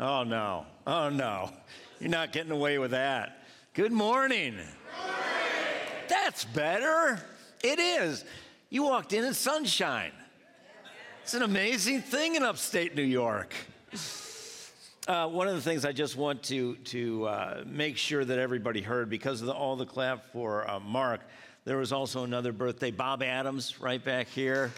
Oh, no. Oh, no. You're not getting away with that. Good morning. That's better. It is. You walked in in sunshine. It's an amazing thing in upstate New York. Uh, one of the things I just want to, to uh, make sure that everybody heard, because of the, all the clap for uh, Mark, there was also another birthday. Bob Adams, right back here.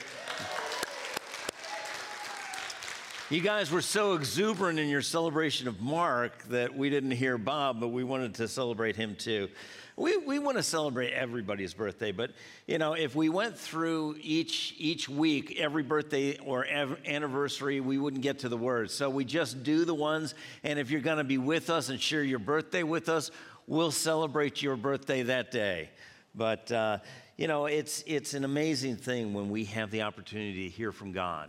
You guys were so exuberant in your celebration of Mark that we didn't hear Bob, but we wanted to celebrate him too. We, we want to celebrate everybody's birthday, but you know, if we went through each each week, every birthday or anniversary, we wouldn't get to the words. So we just do the ones, and if you're going to be with us and share your birthday with us, we'll celebrate your birthday that day. But uh, you know, it's it's an amazing thing when we have the opportunity to hear from God.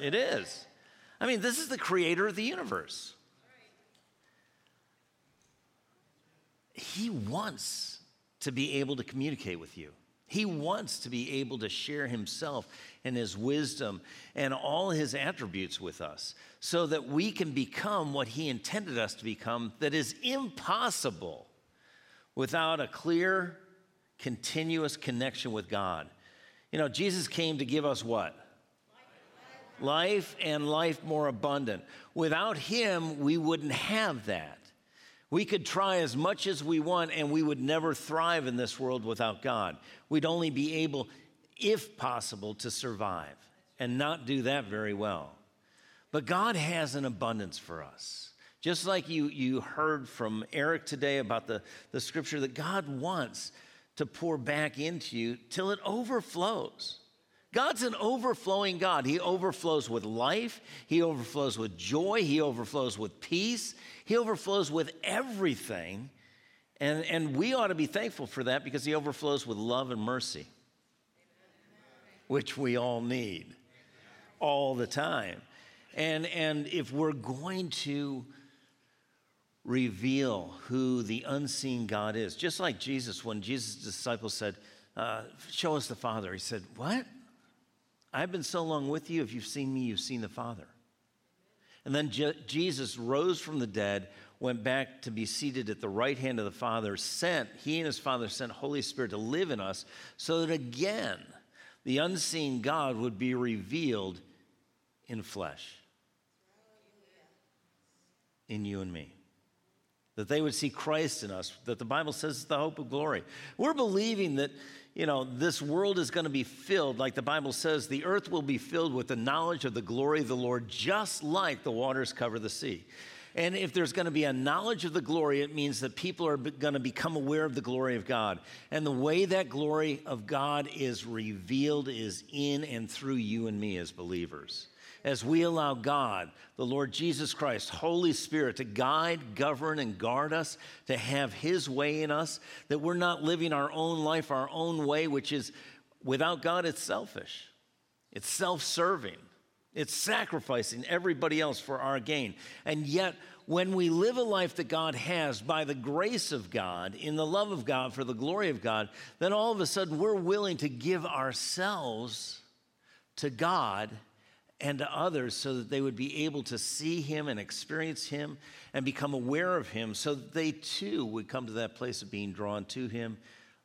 It is. I mean, this is the creator of the universe. He wants to be able to communicate with you. He wants to be able to share himself and his wisdom and all his attributes with us so that we can become what he intended us to become that is impossible without a clear, continuous connection with God. You know, Jesus came to give us what? Life and life more abundant. Without Him, we wouldn't have that. We could try as much as we want, and we would never thrive in this world without God. We'd only be able, if possible, to survive and not do that very well. But God has an abundance for us. Just like you, you heard from Eric today about the, the scripture that God wants to pour back into you till it overflows. God's an overflowing God. He overflows with life, He overflows with joy, He overflows with peace, He overflows with everything. And, and we ought to be thankful for that because He overflows with love and mercy, which we all need all the time. And, and if we're going to reveal who the unseen God is, just like Jesus, when Jesus' disciples said, uh, Show us the Father, he said, What? I've been so long with you. If you've seen me, you've seen the Father. And then Je- Jesus rose from the dead, went back to be seated at the right hand of the Father, sent, he and his Father sent Holy Spirit to live in us so that again, the unseen God would be revealed in flesh. In you and me. That they would see Christ in us, that the Bible says is the hope of glory. We're believing that you know, this world is going to be filled, like the Bible says, the earth will be filled with the knowledge of the glory of the Lord, just like the waters cover the sea. And if there's going to be a knowledge of the glory, it means that people are going to become aware of the glory of God. And the way that glory of God is revealed is in and through you and me as believers as we allow God, the Lord Jesus Christ, Holy Spirit, to guide, govern, and guard us, to have His way in us, that we're not living our own life our own way, which is without God, it's selfish, it's self serving, it's sacrificing everybody else for our gain. And yet, when we live a life that God has by the grace of God, in the love of God, for the glory of God, then all of a sudden we're willing to give ourselves to God and to others so that they would be able to see him and experience him and become aware of him so that they too would come to that place of being drawn to him,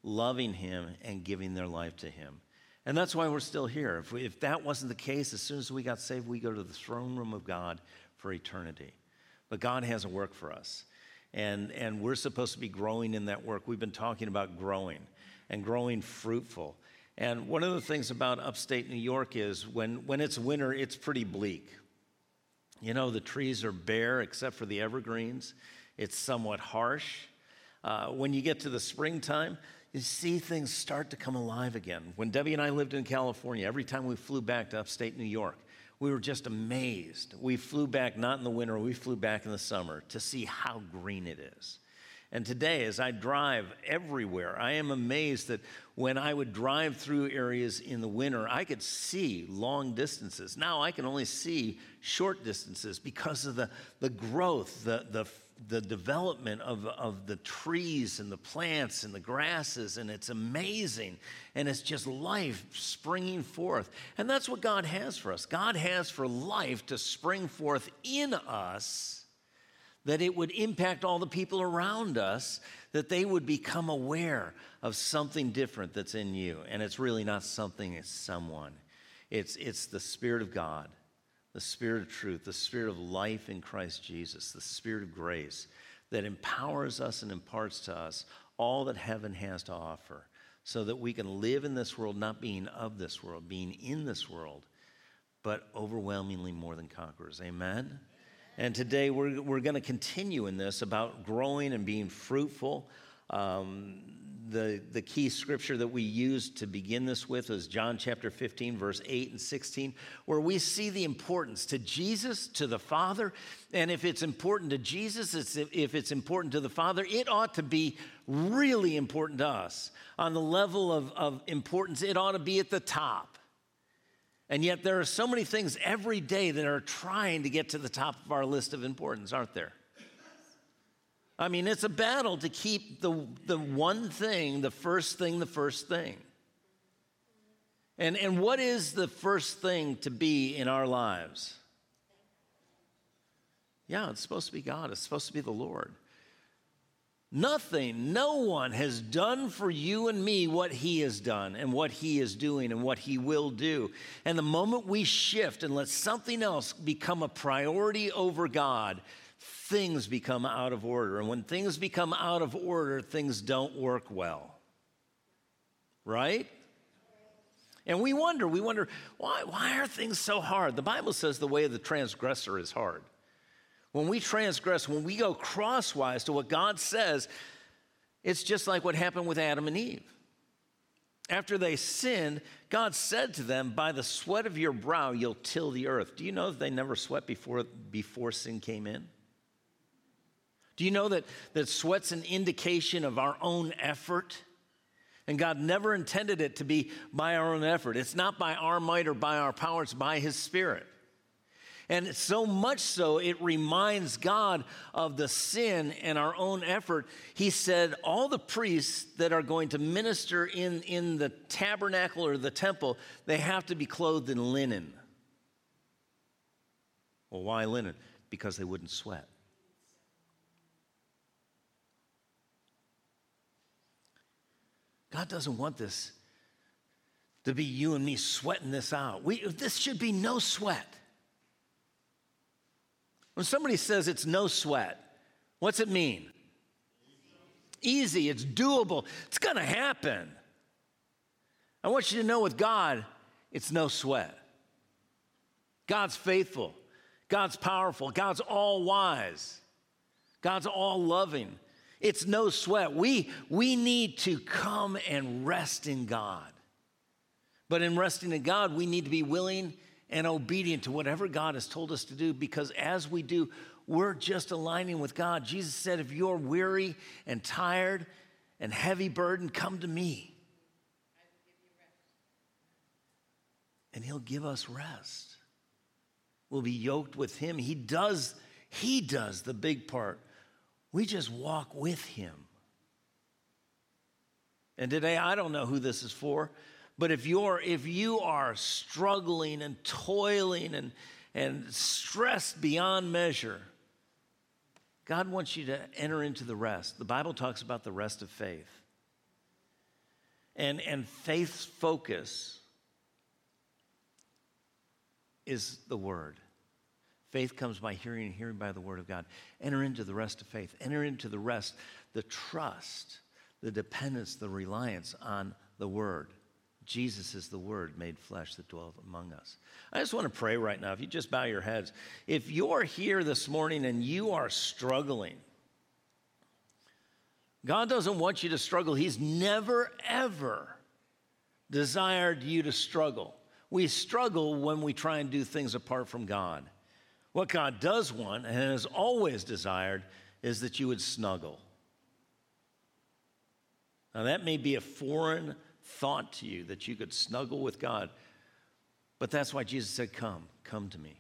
loving him, and giving their life to him. And that's why we're still here. If, we, if that wasn't the case, as soon as we got saved, we go to the throne room of God for eternity. But God has a work for us. And, and we're supposed to be growing in that work. We've been talking about growing and growing fruitful and one of the things about upstate New York is when, when it's winter, it's pretty bleak. You know, the trees are bare except for the evergreens, it's somewhat harsh. Uh, when you get to the springtime, you see things start to come alive again. When Debbie and I lived in California, every time we flew back to upstate New York, we were just amazed. We flew back not in the winter, we flew back in the summer to see how green it is. And today, as I drive everywhere, I am amazed that when I would drive through areas in the winter, I could see long distances. Now I can only see short distances because of the, the growth, the, the, the development of, of the trees and the plants and the grasses, and it's amazing. And it's just life springing forth. And that's what God has for us. God has for life to spring forth in us that it would impact all the people around us, that they would become aware of something different that's in you. And it's really not something, it's someone. It's, it's the Spirit of God, the Spirit of truth, the Spirit of life in Christ Jesus, the Spirit of grace that empowers us and imparts to us all that heaven has to offer so that we can live in this world, not being of this world, being in this world, but overwhelmingly more than conquerors. Amen? And today we're, we're going to continue in this about growing and being fruitful. Um, the, the key scripture that we used to begin this with is John chapter 15, verse 8 and 16, where we see the importance to Jesus, to the Father. And if it's important to Jesus, it's, if it's important to the Father, it ought to be really important to us. On the level of, of importance, it ought to be at the top. And yet, there are so many things every day that are trying to get to the top of our list of importance, aren't there? I mean, it's a battle to keep the, the one thing, the first thing, the first thing. And, and what is the first thing to be in our lives? Yeah, it's supposed to be God, it's supposed to be the Lord. Nothing, no one has done for you and me what he has done and what he is doing and what he will do. And the moment we shift and let something else become a priority over God, things become out of order. And when things become out of order, things don't work well. Right? And we wonder, we wonder, why, why are things so hard? The Bible says the way of the transgressor is hard. When we transgress, when we go crosswise to what God says, it's just like what happened with Adam and Eve. After they sinned, God said to them, By the sweat of your brow, you'll till the earth. Do you know that they never sweat before, before sin came in? Do you know that, that sweat's an indication of our own effort? And God never intended it to be by our own effort. It's not by our might or by our power, it's by His Spirit. And so much so, it reminds God of the sin and our own effort. He said, All the priests that are going to minister in, in the tabernacle or the temple, they have to be clothed in linen. Well, why linen? Because they wouldn't sweat. God doesn't want this to be you and me sweating this out. We, this should be no sweat. When somebody says it's no sweat, what's it mean? Easy, it's doable, it's gonna happen. I want you to know with God, it's no sweat. God's faithful, God's powerful, God's all wise, God's all loving. It's no sweat. We, we need to come and rest in God. But in resting in God, we need to be willing and obedient to whatever God has told us to do because as we do, we're just aligning with God. Jesus said, If you're weary and tired and heavy burden, come to me. And he'll give us rest. We'll be yoked with him. He does, he does the big part. We just walk with him. And today, I don't know who this is for. But if you're if you are struggling and toiling and and stressed beyond measure, God wants you to enter into the rest. The Bible talks about the rest of faith. And and faith's focus is the word. Faith comes by hearing and hearing by the word of God. Enter into the rest of faith. Enter into the rest, the trust, the dependence, the reliance on the word. Jesus is the Word made flesh that dwelt among us. I just want to pray right now. If you just bow your heads, if you're here this morning and you are struggling, God doesn't want you to struggle. He's never, ever desired you to struggle. We struggle when we try and do things apart from God. What God does want and has always desired is that you would snuggle, Now, that may be a foreign thought to you that you could snuggle with God, but that's why Jesus said, Come, come to me.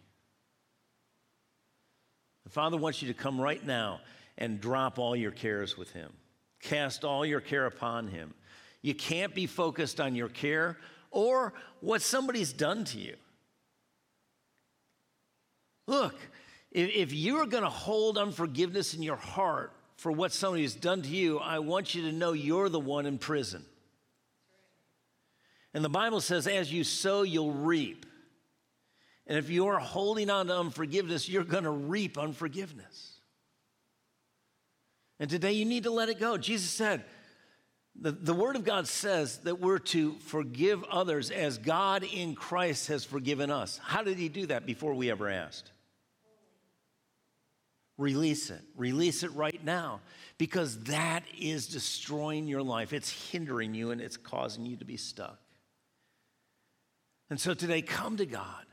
The Father wants you to come right now and drop all your cares with Him. Cast all your care upon Him. You can't be focused on your care or what somebody's done to you. Look, if, you're going to hold unforgiveness in your heart for what somebody's done to you, I want you to know you're the one in prison. And the Bible says, as you sow, you'll reap. And if you're holding on to unforgiveness, you're going to reap unforgiveness. And today you need to let it go. Jesus said, the, the Word of God says that we're to forgive others as God in Christ has forgiven us. How did He do that before we ever asked? Release it. Release it right now because that is destroying your life. It's hindering you and it's causing you to be stuck. And so today, come to God.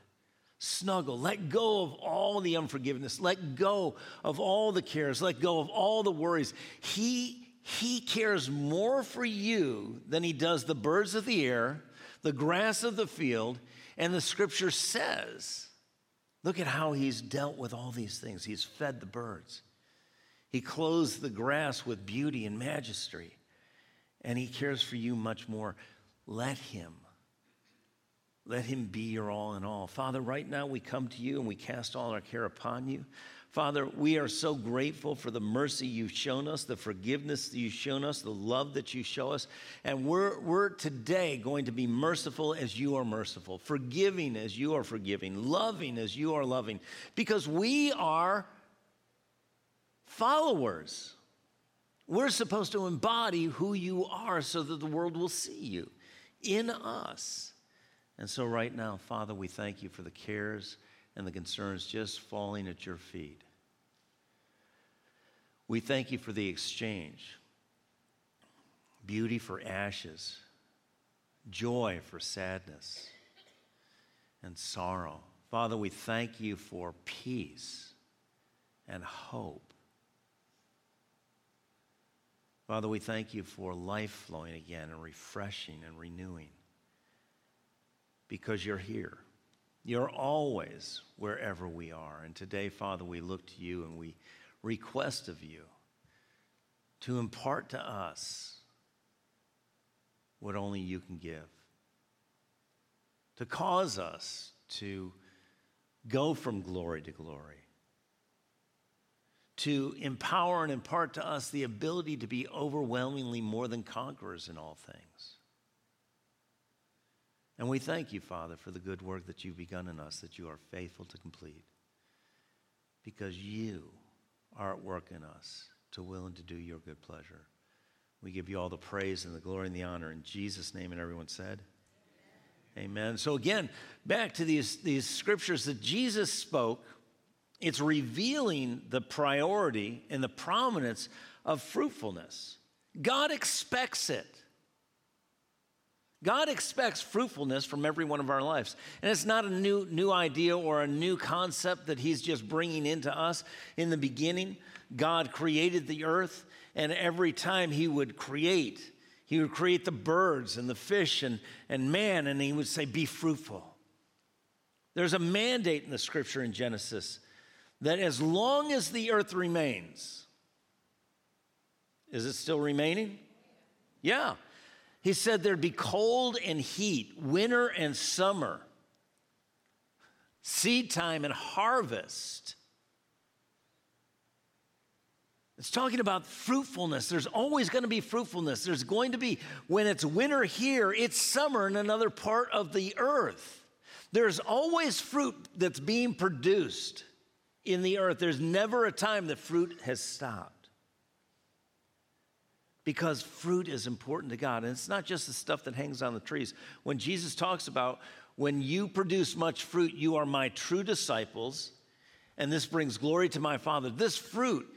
Snuggle. Let go of all the unforgiveness. Let go of all the cares. Let go of all the worries. He, he cares more for you than he does the birds of the air, the grass of the field, and the scripture says Look at how he's dealt with all these things. He's fed the birds, he clothes the grass with beauty and majesty, and he cares for you much more. Let him. Let him be your all in all. Father, right now we come to you and we cast all our care upon you. Father, we are so grateful for the mercy you've shown us, the forgiveness that you've shown us, the love that you show us. And we're, we're today going to be merciful as you are merciful, forgiving as you are forgiving, loving as you are loving, because we are followers. We're supposed to embody who you are so that the world will see you in us. And so, right now, Father, we thank you for the cares and the concerns just falling at your feet. We thank you for the exchange beauty for ashes, joy for sadness, and sorrow. Father, we thank you for peace and hope. Father, we thank you for life flowing again and refreshing and renewing because you're here. You're always wherever we are. And today, Father, we look to you and we request of you to impart to us what only you can give, to cause us to go from glory to glory, to empower and impart to us the ability to be overwhelmingly more than conquerors in all things. And we thank you, Father, for the good work that you've begun in us, that you are faithful to complete. Because you are at work in us to will and to do your good pleasure. We give you all the praise and the glory and the honor in Jesus' name. And everyone said, Amen. Amen. So, again, back to these, these scriptures that Jesus spoke, it's revealing the priority and the prominence of fruitfulness. God expects it. God expects fruitfulness from every one of our lives. And it's not a new, new idea or a new concept that He's just bringing into us. In the beginning, God created the earth, and every time He would create, He would create the birds and the fish and, and man, and He would say, Be fruitful. There's a mandate in the scripture in Genesis that as long as the earth remains, is it still remaining? Yeah. He said there'd be cold and heat, winter and summer, seed time and harvest. It's talking about fruitfulness. There's always going to be fruitfulness. There's going to be, when it's winter here, it's summer in another part of the earth. There's always fruit that's being produced in the earth. There's never a time that fruit has stopped because fruit is important to God. And it's not just the stuff that hangs on the trees. When Jesus talks about when you produce much fruit, you are my true disciples, and this brings glory to my Father. This fruit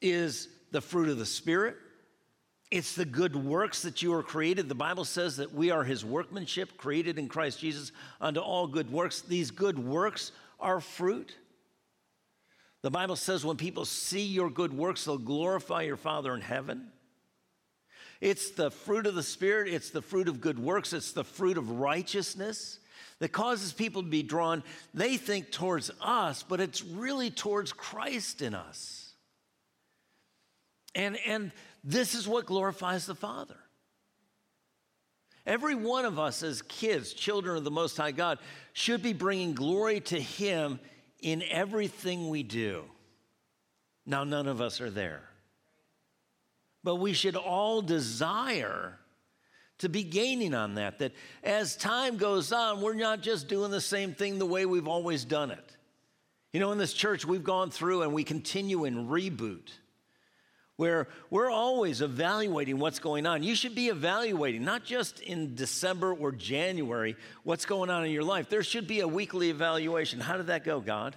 is the fruit of the Spirit. It's the good works that you are created. The Bible says that we are his workmanship, created in Christ Jesus unto all good works. These good works are fruit. The Bible says when people see your good works, they'll glorify your Father in heaven. It's the fruit of the Spirit, it's the fruit of good works, it's the fruit of righteousness that causes people to be drawn, they think towards us, but it's really towards Christ in us. And, and this is what glorifies the Father. Every one of us, as kids, children of the Most High God, should be bringing glory to Him in everything we do. Now, none of us are there. But we should all desire to be gaining on that, that as time goes on, we're not just doing the same thing the way we've always done it. You know, in this church, we've gone through and we continue in reboot where we're always evaluating what's going on. You should be evaluating, not just in December or January, what's going on in your life. There should be a weekly evaluation. How did that go, God?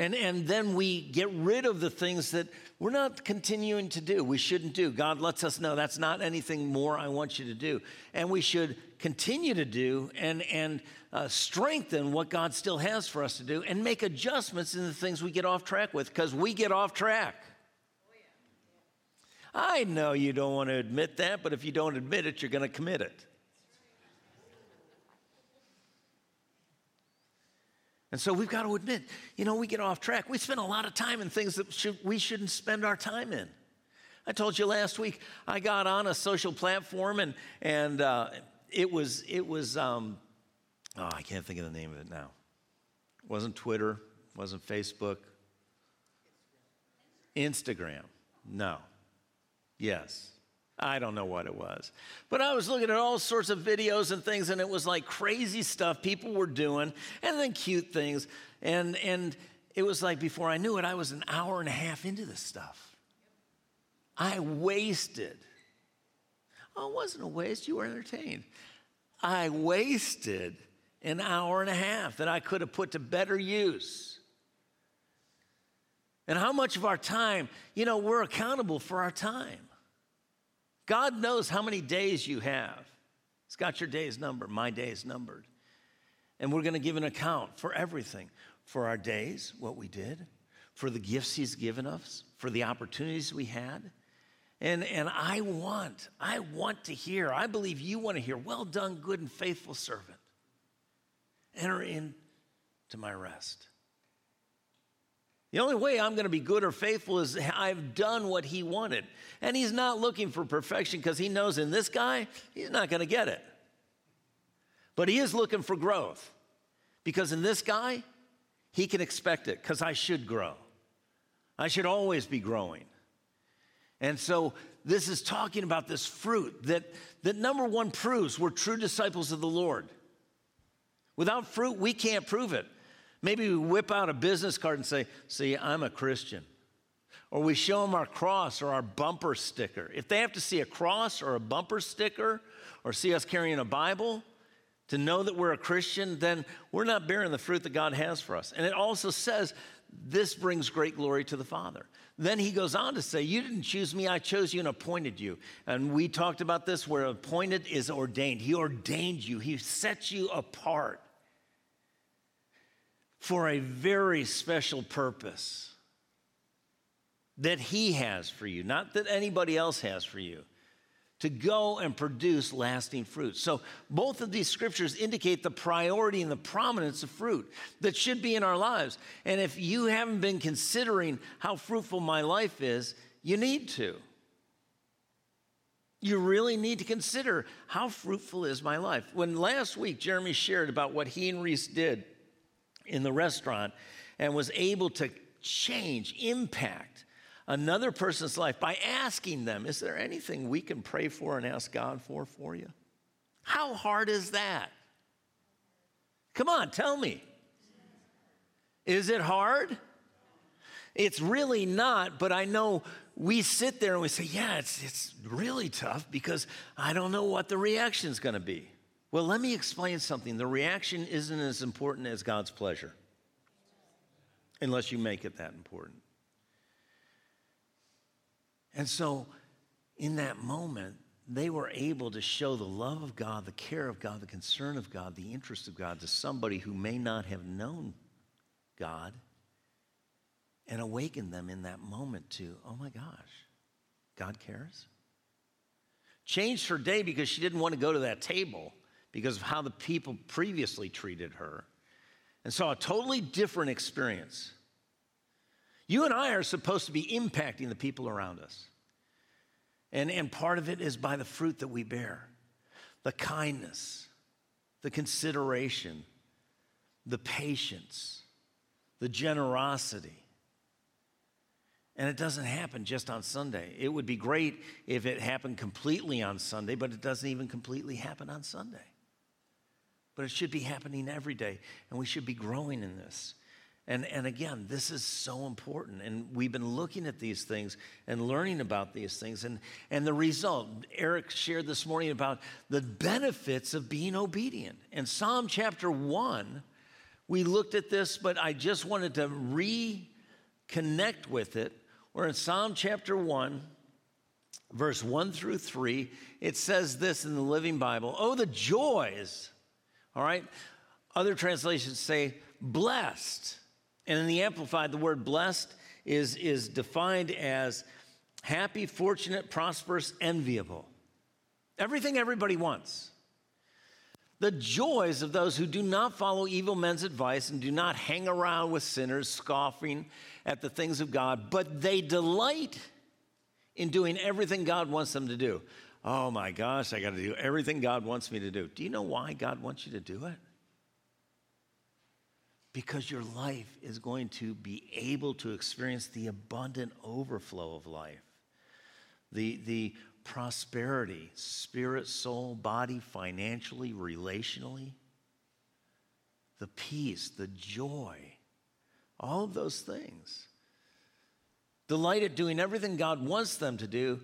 And, and then we get rid of the things that we're not continuing to do, we shouldn't do. God lets us know that's not anything more I want you to do. And we should continue to do and, and uh, strengthen what God still has for us to do and make adjustments in the things we get off track with because we get off track. I know you don't want to admit that, but if you don't admit it, you're going to commit it. And so we've got to admit, you know, we get off track. We spend a lot of time in things that should, we shouldn't spend our time in. I told you last week I got on a social platform and and uh, it was it was um, oh I can't think of the name of it now. It wasn't Twitter, wasn't Facebook, Instagram. No. Yes. I don't know what it was. But I was looking at all sorts of videos and things, and it was like crazy stuff people were doing, and then cute things. And, and it was like before I knew it, I was an hour and a half into this stuff. I wasted. Oh, it wasn't a waste, you were entertained. I wasted an hour and a half that I could have put to better use. And how much of our time, you know, we're accountable for our time. God knows how many days you have. He's got your days numbered, my days numbered. And we're going to give an account for everything for our days, what we did, for the gifts He's given us, for the opportunities we had. And, and I want, I want to hear, I believe you want to hear, well done, good and faithful servant. Enter into my rest. The only way I'm going to be good or faithful is I've done what he wanted. And he's not looking for perfection because he knows in this guy, he's not going to get it. But he is looking for growth because in this guy, he can expect it because I should grow. I should always be growing. And so this is talking about this fruit that, that number one proves we're true disciples of the Lord. Without fruit, we can't prove it. Maybe we whip out a business card and say, See, I'm a Christian. Or we show them our cross or our bumper sticker. If they have to see a cross or a bumper sticker or see us carrying a Bible to know that we're a Christian, then we're not bearing the fruit that God has for us. And it also says, This brings great glory to the Father. Then he goes on to say, You didn't choose me, I chose you and appointed you. And we talked about this where appointed is ordained. He ordained you, he set you apart for a very special purpose that He has for you, not that anybody else has for you, to go and produce lasting fruit. So, both of these scriptures indicate the priority and the prominence of fruit that should be in our lives. And if you haven't been considering how fruitful my life is, you need to. You really need to consider how fruitful is my life. When last week Jeremy shared about what he and Reese did in the restaurant and was able to change, impact another person's life by asking them, Is there anything we can pray for and ask God for for you? How hard is that? Come on, tell me. Is it hard? It's really not, but I know we sit there and we say, Yeah, it's, it's really tough because I don't know what the reaction is going to be. Well, let me explain something. The reaction isn't as important as God's pleasure, unless you make it that important. And so, in that moment, they were able to show the love of God, the care of God, the concern of God, the interest of God to somebody who may not have known God and awaken them in that moment to, oh my gosh, God cares. Changed her day because she didn't want to go to that table because of how the people previously treated her and saw a totally different experience. You and I are supposed to be impacting the people around us. And, and part of it is by the fruit that we bear the kindness, the consideration, the patience, the generosity. And it doesn't happen just on Sunday. It would be great if it happened completely on Sunday, but it doesn't even completely happen on Sunday. But it should be happening every day, and we should be growing in this. And, and again, this is so important. And we've been looking at these things and learning about these things. And, and the result, Eric shared this morning about the benefits of being obedient. In Psalm chapter 1, we looked at this, but I just wanted to reconnect with it. Where in Psalm chapter 1, verse 1 through 3, it says this in the Living Bible Oh, the joys, all right? Other translations say, blessed and in the Amplified, the word blessed is, is defined as happy, fortunate, prosperous, enviable. Everything everybody wants. The joys of those who do not follow evil men's advice and do not hang around with sinners, scoffing at the things of God, but they delight in doing everything God wants them to do. Oh my gosh, I got to do everything God wants me to do. Do you know why God wants you to do it? because your life is going to be able to experience the abundant overflow of life, the, the prosperity, spirit, soul, body, financially, relationally, the peace, the joy, all of those things. Delight at doing everything God wants them to do.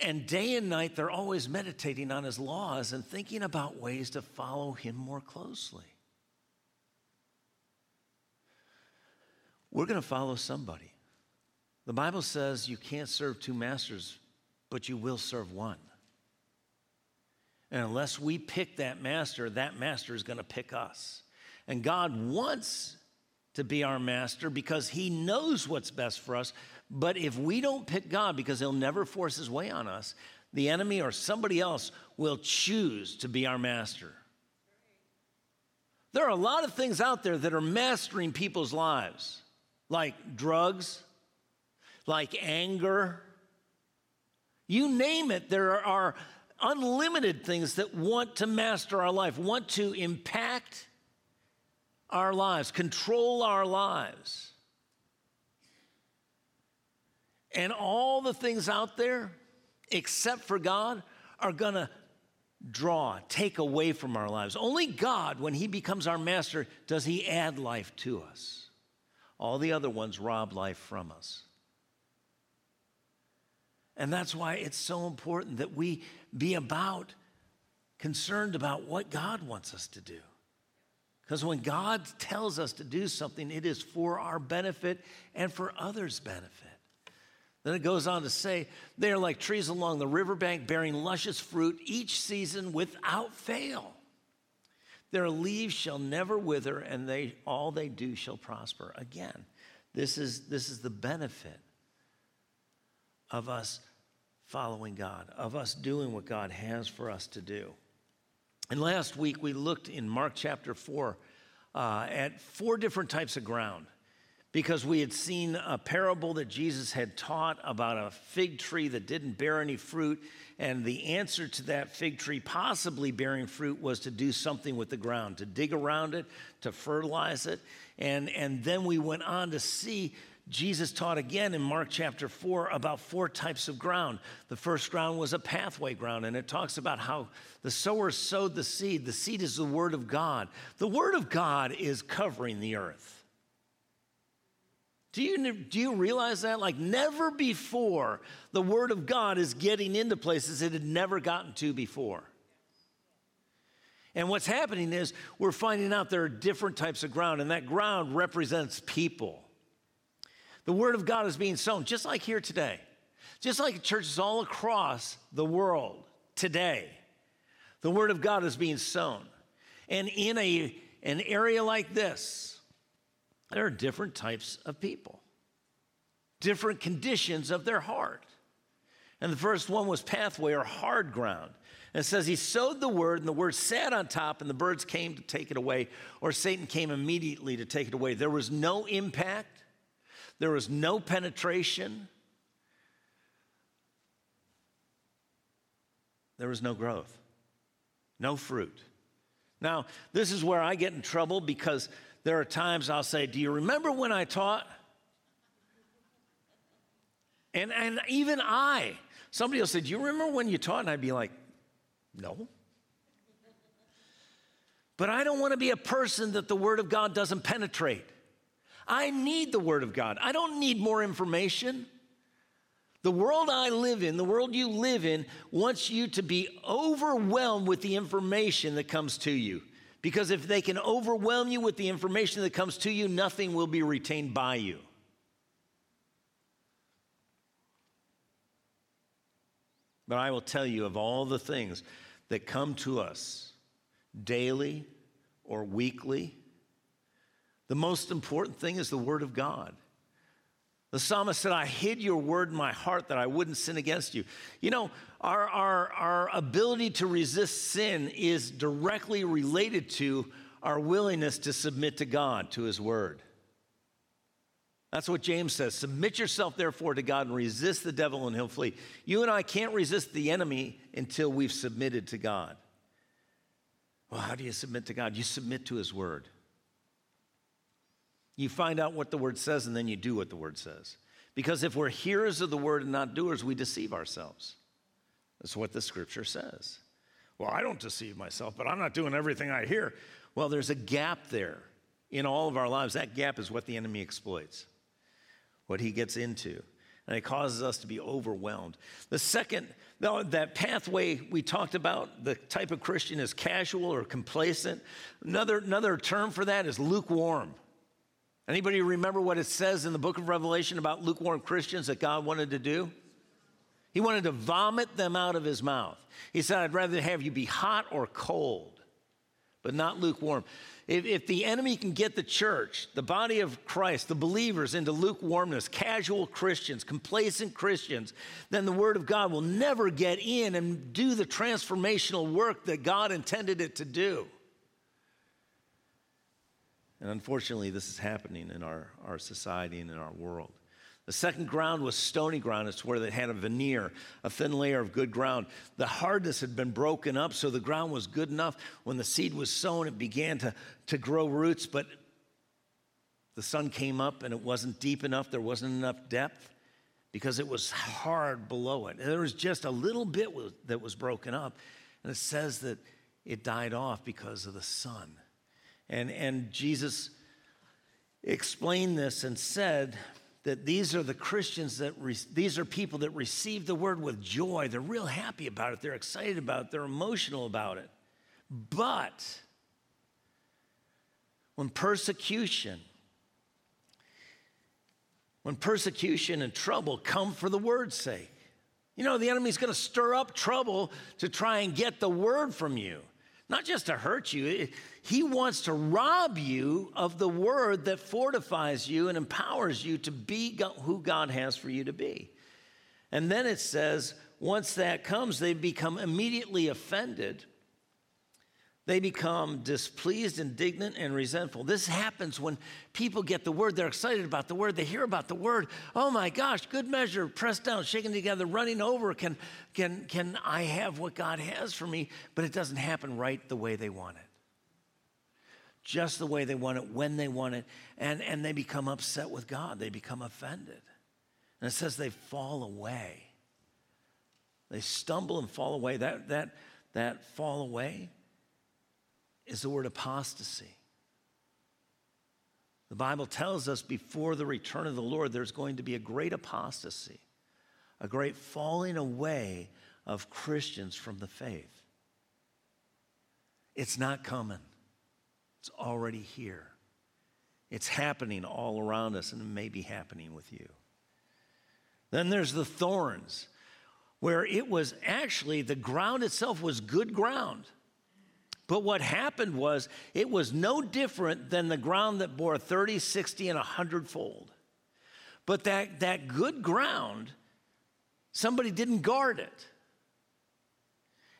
And day and night, they're always meditating on His laws and thinking about ways to follow Him more closely. We're going to follow somebody. The Bible says you can't serve two masters, but you will serve one. And unless we pick that master, that master is going to pick us. And God wants to be our master because he knows what's best for us. But if we don't pick God because he'll never force his way on us, the enemy or somebody else will choose to be our master. There are a lot of things out there that are mastering people's lives like drugs, like anger. You name it, there are unlimited things that want to master our life, want to impact our lives, control our lives. And all the things out there, except for God, are going to draw, take away from our lives. Only God, when He becomes our master, does He add life to us. All the other ones rob life from us. And that's why it's so important that we be about, concerned about what God wants us to do. Because when God tells us to do something, it is for our benefit and for others' benefit. Then it goes on to say, they are like trees along the riverbank bearing luscious fruit each season without fail. Their leaves shall never wither, and they, all they do shall prosper. Again, this is, this is the benefit of us following God, of us doing what God has for us to do. And last week we looked in Mark chapter 4 uh, at four different types of ground because we had seen a parable that Jesus had taught about a fig tree that didn't bear any fruit. And the answer to that fig tree possibly bearing fruit was to do something with the ground, to dig around it, to fertilize it. And, and then we went on to see Jesus taught again in Mark chapter 4 about four types of ground. The first ground was a pathway ground, and it talks about how the sower sowed the seed. The seed is the Word of God. The Word of God is covering the earth. Do you, do you realize that? Like, never before the Word of God is getting into places it had never gotten to before. And what's happening is we're finding out there are different types of ground, and that ground represents people. The Word of God is being sown, just like here today, just like churches all across the world today. The Word of God is being sown. And in a, an area like this, there are different types of people, different conditions of their heart. And the first one was pathway or hard ground. And it says he sowed the word, and the word sat on top, and the birds came to take it away, or Satan came immediately to take it away. There was no impact, there was no penetration, there was no growth, no fruit. Now, this is where I get in trouble because there are times I'll say, Do you remember when I taught? And, and even I, somebody will say, Do you remember when you taught? And I'd be like, No. But I don't want to be a person that the Word of God doesn't penetrate. I need the Word of God. I don't need more information. The world I live in, the world you live in, wants you to be overwhelmed with the information that comes to you. Because if they can overwhelm you with the information that comes to you, nothing will be retained by you. But I will tell you of all the things that come to us daily or weekly, the most important thing is the Word of God. The psalmist said, I hid your word in my heart that I wouldn't sin against you. You know, our, our, our ability to resist sin is directly related to our willingness to submit to God, to his word. That's what James says. Submit yourself, therefore, to God and resist the devil, and he'll flee. You and I can't resist the enemy until we've submitted to God. Well, how do you submit to God? You submit to his word. You find out what the word says, and then you do what the word says. Because if we're hearers of the word and not doers, we deceive ourselves. That's what the scripture says. Well, I don't deceive myself, but I'm not doing everything I hear. Well, there's a gap there in all of our lives. That gap is what the enemy exploits what he gets into. And it causes us to be overwhelmed. The second, that pathway we talked about, the type of Christian is casual or complacent. Another, another term for that is lukewarm. Anybody remember what it says in the book of Revelation about lukewarm Christians that God wanted to do? He wanted to vomit them out of his mouth. He said, I'd rather have you be hot or cold, but not lukewarm. If, if, the enemy can get the church, the body of Christ, the believers into lukewarmness, casual Christians, complacent Christians, then the Word of God will never get in and do the transformational work that God intended it to do. And unfortunately, this is happening in our, our society and in our world. The second ground was stony ground. It's where they had a veneer, a thin layer of good ground. The hardness had been broken up, so the ground was good enough. When the seed was sown, it began to, to grow roots, but the sun came up and it wasn't deep enough. There wasn't enough depth because it was hard below it. And there was just a little bit that was broken up. And it says that it died off because of the sun. And, and Jesus explained this and said, that these are the Christians that re- these are people that receive the word with joy. They're real happy about it. They're excited about it. They're emotional about it. But when persecution, when persecution and trouble come for the word's sake, you know, the enemy's going to stir up trouble to try and get the word from you not just to hurt you, he wants to rob you of the word that fortifies you and empowers you to be who God has for you to be. And then it says, once that comes, they become immediately offended they become displeased, indignant, and resentful. This happens when people get the word. They're excited about the word. They hear about the word. Oh my gosh, good measure, pressed down, shaken together, running over. Can, can, can I have what God has for me? But it doesn't happen right the way they want it. Just the way they want it, when they want it. And, and they become upset with God. They become offended. And it says they fall away. They stumble and fall away. That, that, that fall away is the word apostasy. The Bible tells us before the return of the Lord, there's going to be a great apostasy, a great falling away of Christians from the faith. It's not coming, it's already here. It's happening all around us, and it may be happening with you. Then there's the thorns, where it was actually the ground itself was good ground. But what happened was it was no different than the ground that bore 30, 60, and 100 fold. But that, that good ground Somebody didn't guard it.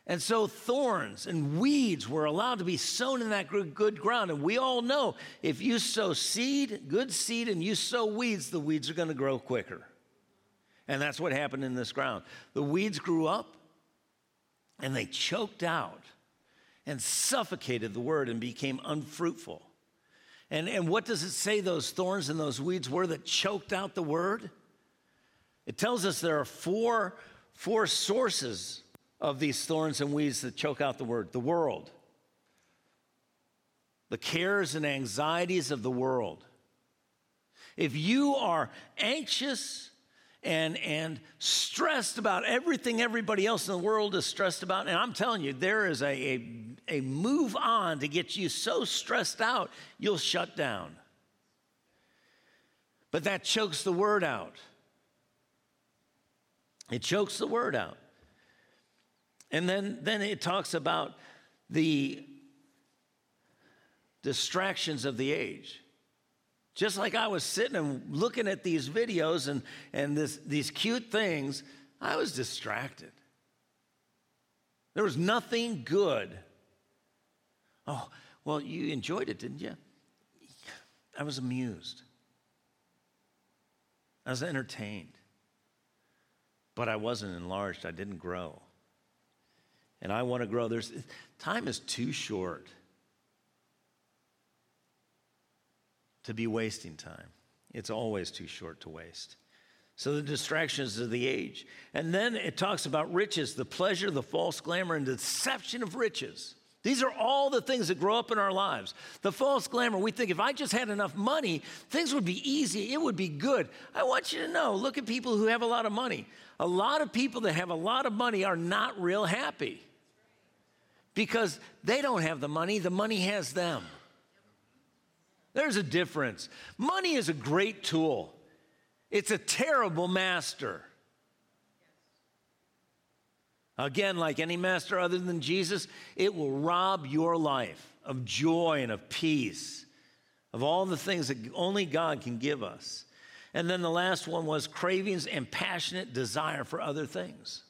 And so thorns and weeds were allowed to be sown in that good ground. And we all know if you sow seed, good seed, and you sow weeds, the weeds are going to grow quicker. And that's what happened in this ground. The weeds grew up and they choked out and suffocated the word and became unfruitful. And, and what does it say those thorns and those weeds were that choked out the word? It tells us there are four, four sources of these thorns and weeds that choke out the word the world, the cares and anxieties of the world. If you are anxious and, and stressed about everything everybody else in the world is stressed about, and I'm telling you, there is a, a, a move on to get you so stressed out, you'll shut down. But that chokes the word out. It chokes the word out. And then, then it talks about the distractions of the age. Just like I was sitting and looking at these videos and, and this, these cute things, I was distracted. There was nothing good. Oh, well, you enjoyed it, didn't you? I was amused. I was entertained. But I wasn't enlarged. I didn't grow and I want to grow. There's time is too short to be wasting time. It's always too short to waste. So the distractions of the age. And then it talks about riches, the pleasure, the false glamour, and deception of riches. These are all the things that grow up in our lives. The false glamour, we think if I just had enough money, things would be easy, it would be good. I want you to know look at people who have a lot of money. A lot of people that have a lot of money are not real happy because they don't have the money, the money has them. There's a difference. Money is a great tool, it's a terrible master. Again, like any master other than Jesus, it will rob your life of joy and of peace, of all the things that only God can give us. And then the last one was cravings and passionate desire for other things.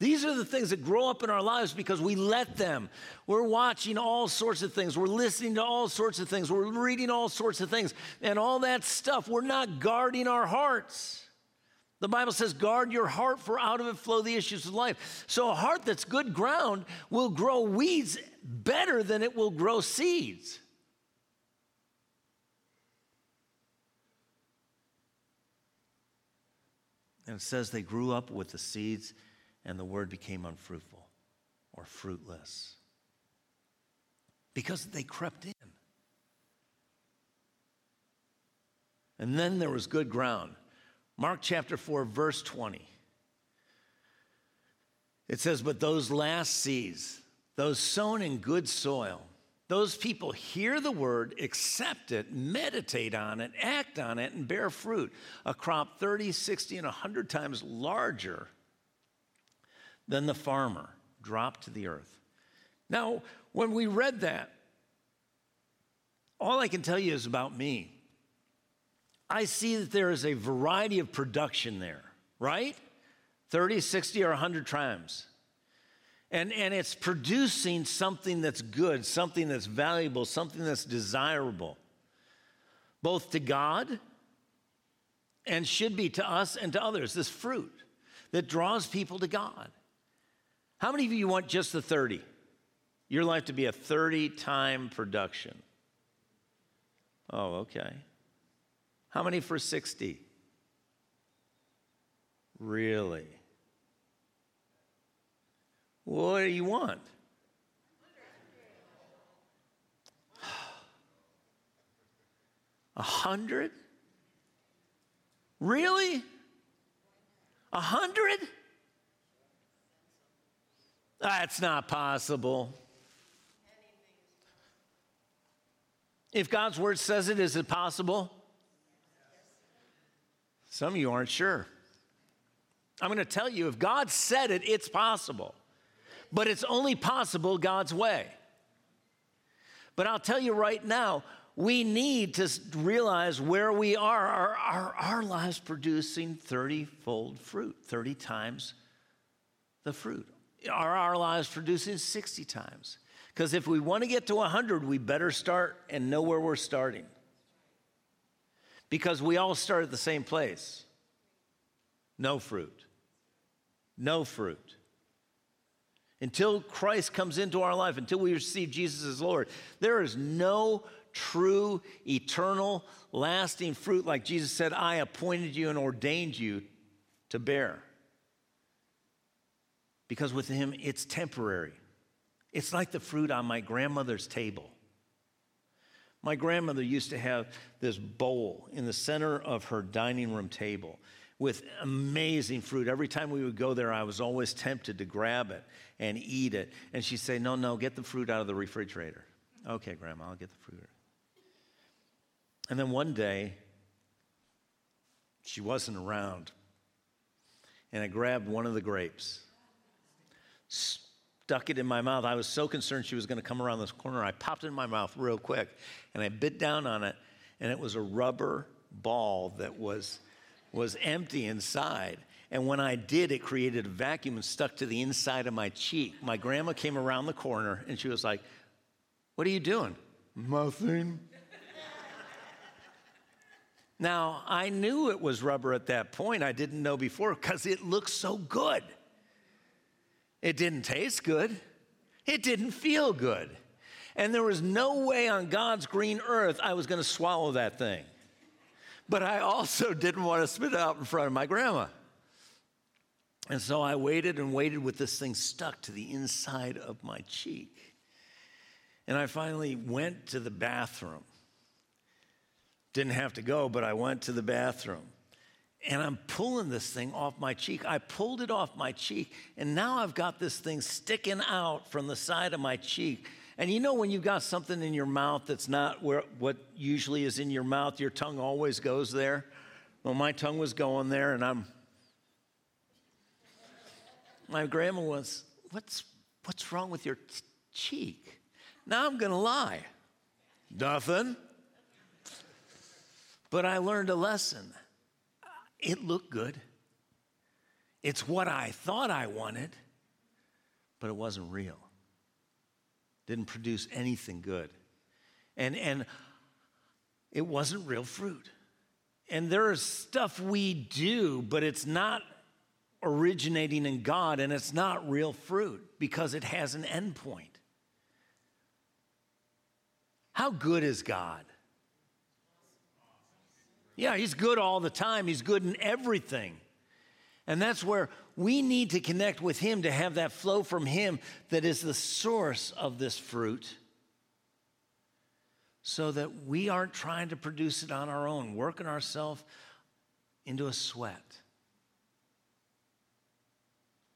These are the things that grow up in our lives because we let them. We're watching all sorts of things. We're listening to all sorts of things. We're reading all sorts of things. And all that stuff, we're not guarding our hearts. The Bible says, guard your heart, for out of it flow the issues of life. So a heart that's good ground will grow weeds better than it will grow seeds. And it says they grew up with the seeds and the word became unfruitful or fruitless because they crept in. And then there was good ground. Mark chapter 4, verse 20. It says, But those last seeds, those sown in good soil, those people hear the word, accept it, meditate on it, act on it, and bear fruit. A crop 30, 60, and 100 times larger than the farmer dropped to the earth. Now, when we read that, all I can tell you is about me. I see that there is a variety of production there, right? 30, 60, or 100 times. And, and it's producing something that's good, something that's valuable, something that's desirable, both to God and should be to us and to others. This fruit that draws people to God. How many of you want just the 30? Your life to be a 30 time production. Oh, okay. How many for 60? Really? What do you want? A hundred? Really? A hundred? That's not possible. If God's word says it, is it possible? Some of you aren't sure. I'm going to tell you if God said it, it's possible. But it's only possible God's way. But I'll tell you right now, we need to realize where we are. Are, are our lives producing 30 fold fruit, 30 times the fruit? Are our lives producing 60 times? Because if we want to get to 100, we better start and know where we're starting. Because we all start at the same place no fruit. No fruit. Until Christ comes into our life, until we receive Jesus as Lord, there is no true, eternal, lasting fruit like Jesus said, I appointed you and ordained you to bear. Because with Him, it's temporary. It's like the fruit on my grandmother's table. My grandmother used to have this bowl in the center of her dining room table with amazing fruit. Every time we would go there, I was always tempted to grab it and eat it. And she'd say, No, no, get the fruit out of the refrigerator. Okay, Grandma, I'll get the fruit. And then one day, she wasn't around. And I grabbed one of the grapes, stuck it in my mouth. I was so concerned she was going to come around this corner. I popped it in my mouth real quick and I bit down on it, and it was a rubber ball that was, was empty inside. And when I did, it created a vacuum and stuck to the inside of my cheek. My grandma came around the corner and she was like, What are you doing? Nothing. Now, I knew it was rubber at that point. I didn't know before because it looked so good. It didn't taste good, it didn't feel good. And there was no way on God's green earth I was going to swallow that thing. But I also didn't want to spit it out in front of my grandma. And so I waited and waited with this thing stuck to the inside of my cheek. And I finally went to the bathroom didn't have to go, but I went to the bathroom. And I'm pulling this thing off my cheek. I pulled it off my cheek, and now I've got this thing sticking out from the side of my cheek. And you know, when you've got something in your mouth that's not where, what usually is in your mouth, your tongue always goes there. Well, my tongue was going there, and I'm. My grandma was, What's, what's wrong with your t- cheek? Now I'm going to lie. Nothing. But I learned a lesson. It looked good. It's what I thought I wanted, but it wasn't real. Didn't produce anything good. And, and it wasn't real fruit. And there is stuff we do, but it's not originating in God and it's not real fruit because it has an end point. How good is God? Yeah, he's good all the time. He's good in everything. And that's where we need to connect with him to have that flow from him that is the source of this fruit so that we aren't trying to produce it on our own, working ourselves into a sweat.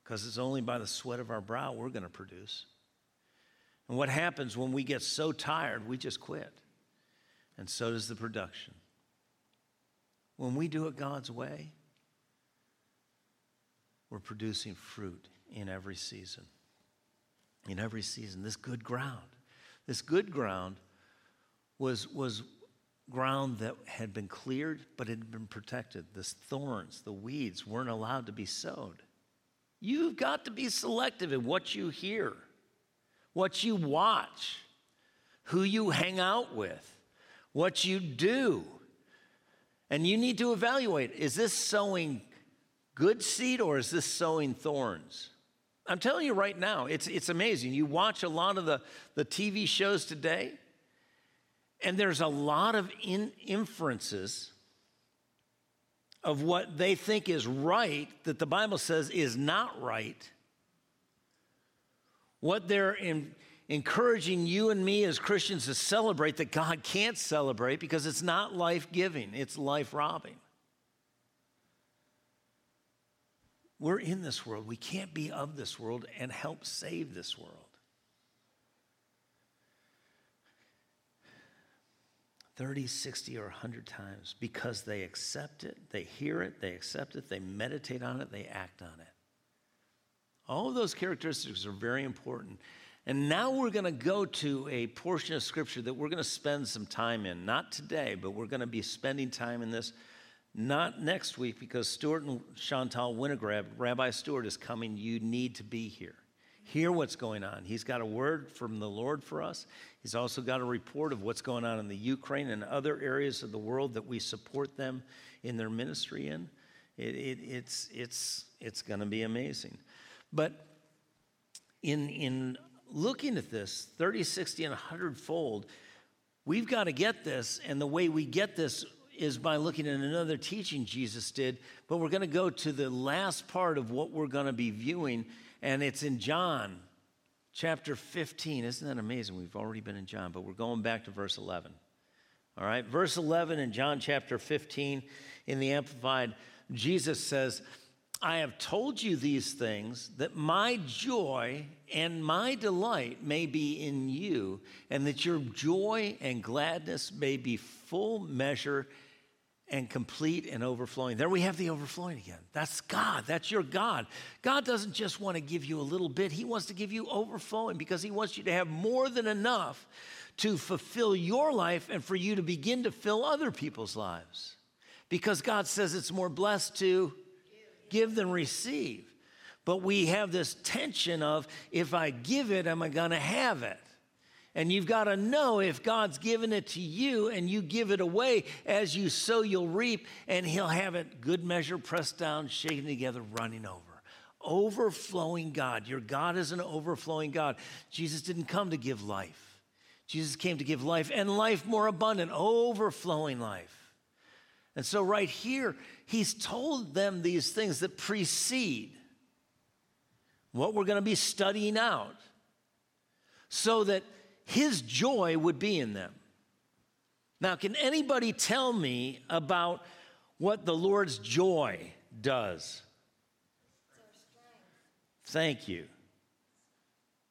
Because it's only by the sweat of our brow we're going to produce. And what happens when we get so tired, we just quit. And so does the production. When we do it God's way, we're producing fruit in every season. In every season, this good ground. This good ground was, was ground that had been cleared, but had been protected. The thorns, the weeds weren't allowed to be sowed. You've got to be selective in what you hear, what you watch, who you hang out with, what you do. And you need to evaluate is this sowing good seed or is this sowing thorns? I'm telling you right now, it's, it's amazing. You watch a lot of the, the TV shows today, and there's a lot of in, inferences of what they think is right that the Bible says is not right. What they're in, encouraging you and me as Christians to celebrate that God can't celebrate because it's not life giving, it's life robbing. We're in this world. We can't be of this world and help save this world. Thirty, sixty, or 100 times because they accept it, they hear it, they accept it, they meditate on it, they act on it. All of those characteristics are very important. And now we're going to go to a portion of scripture that we're going to spend some time in. Not today, but we're going to be spending time in this not next week because Stuart and Chantal Winograd, Rabbi Stuart is coming. You need to be here. Hear what's going on. He's got a word from the Lord for us. He's also got a report of what's going on in the Ukraine and other areas of the world that we support them in their ministry in. It, it, it's it's, it's going to be amazing. But in, in looking at this 30, 60, and 100 fold, we've got to get this. And the way we get this is by looking at another teaching Jesus did. But we're going to go to the last part of what we're going to be viewing, and it's in John chapter 15. Isn't that amazing? We've already been in John, but we're going back to verse 11. All right, verse 11 in John chapter 15 in the Amplified, Jesus says, I have told you these things that my joy and my delight may be in you, and that your joy and gladness may be full measure and complete and overflowing. There we have the overflowing again. That's God. That's your God. God doesn't just want to give you a little bit, He wants to give you overflowing because He wants you to have more than enough to fulfill your life and for you to begin to fill other people's lives. Because God says it's more blessed to give than receive. But we have this tension of if I give it, am I going to have it? And you've got to know if God's given it to you and you give it away, as you sow, you'll reap, and He'll have it good measure, pressed down, shaken together, running over. Overflowing God. Your God is an overflowing God. Jesus didn't come to give life, Jesus came to give life and life more abundant, overflowing life. And so, right here, he's told them these things that precede what we're going to be studying out so that his joy would be in them. Now, can anybody tell me about what the Lord's joy does? Thank you.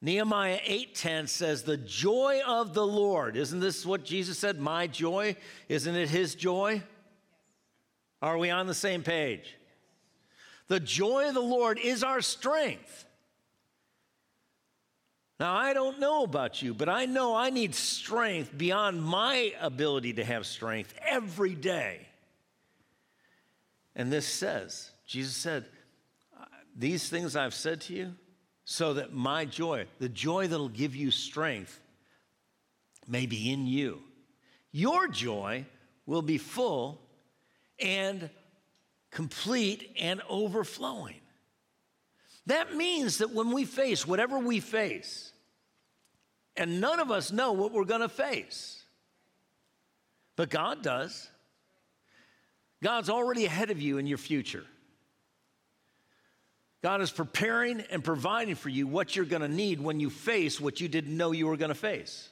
Nehemiah 8:10 says the joy of the Lord. Isn't this what Jesus said? My joy, isn't it his joy? Are we on the same page? The joy of the Lord is our strength. Now, I don't know about you, but I know I need strength beyond my ability to have strength every day. And this says, Jesus said, These things I've said to you, so that my joy, the joy that'll give you strength, may be in you. Your joy will be full and complete and overflowing. That means that when we face whatever we face, and none of us know what we're going to face, but God does. God's already ahead of you in your future. God is preparing and providing for you what you're going to need when you face what you didn't know you were going to face.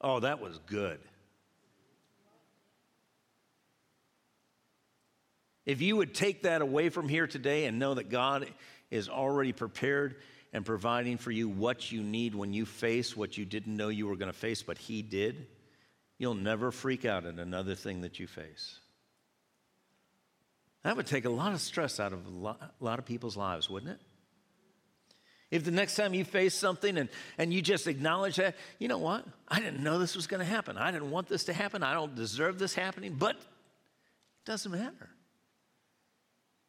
Oh, that was good. If you would take that away from here today and know that God is already prepared and providing for you what you need when you face what you didn't know you were going to face, but He did, you'll never freak out at another thing that you face. That would take a lot of stress out of a lot, a lot of people's lives, wouldn't it? If the next time you face something and, and you just acknowledge that, you know what? I didn't know this was going to happen. I didn't want this to happen. I don't deserve this happening, but it doesn't matter.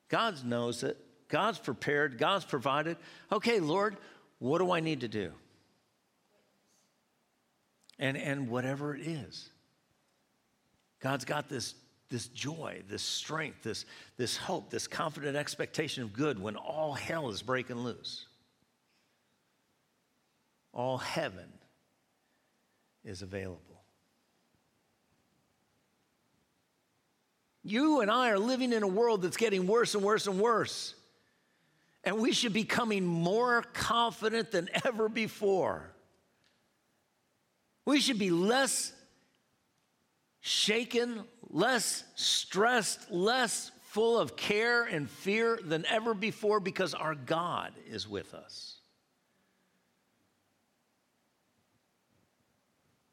God knows it. God's prepared. God's provided. Okay, Lord, what do I need to do? And, and whatever it is, God's got this, this joy, this strength, this, this hope, this confident expectation of good when all hell is breaking loose. All heaven is available. You and I are living in a world that's getting worse and worse and worse. And we should be coming more confident than ever before. We should be less shaken, less stressed, less full of care and fear than ever before because our God is with us.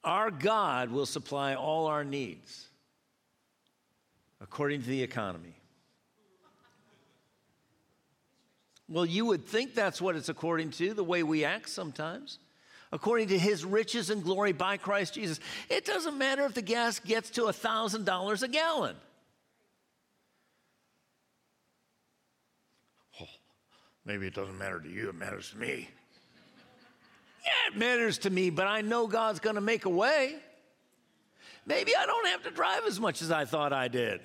Our God will supply all our needs according to the economy. Well, you would think that's what it's according to, the way we act sometimes. According to his riches and glory by Christ Jesus. It doesn't matter if the gas gets to $1,000 a gallon. Oh, maybe it doesn't matter to you, it matters to me. Yeah, it matters to me, but I know God's going to make a way. Maybe I don't have to drive as much as I thought I did.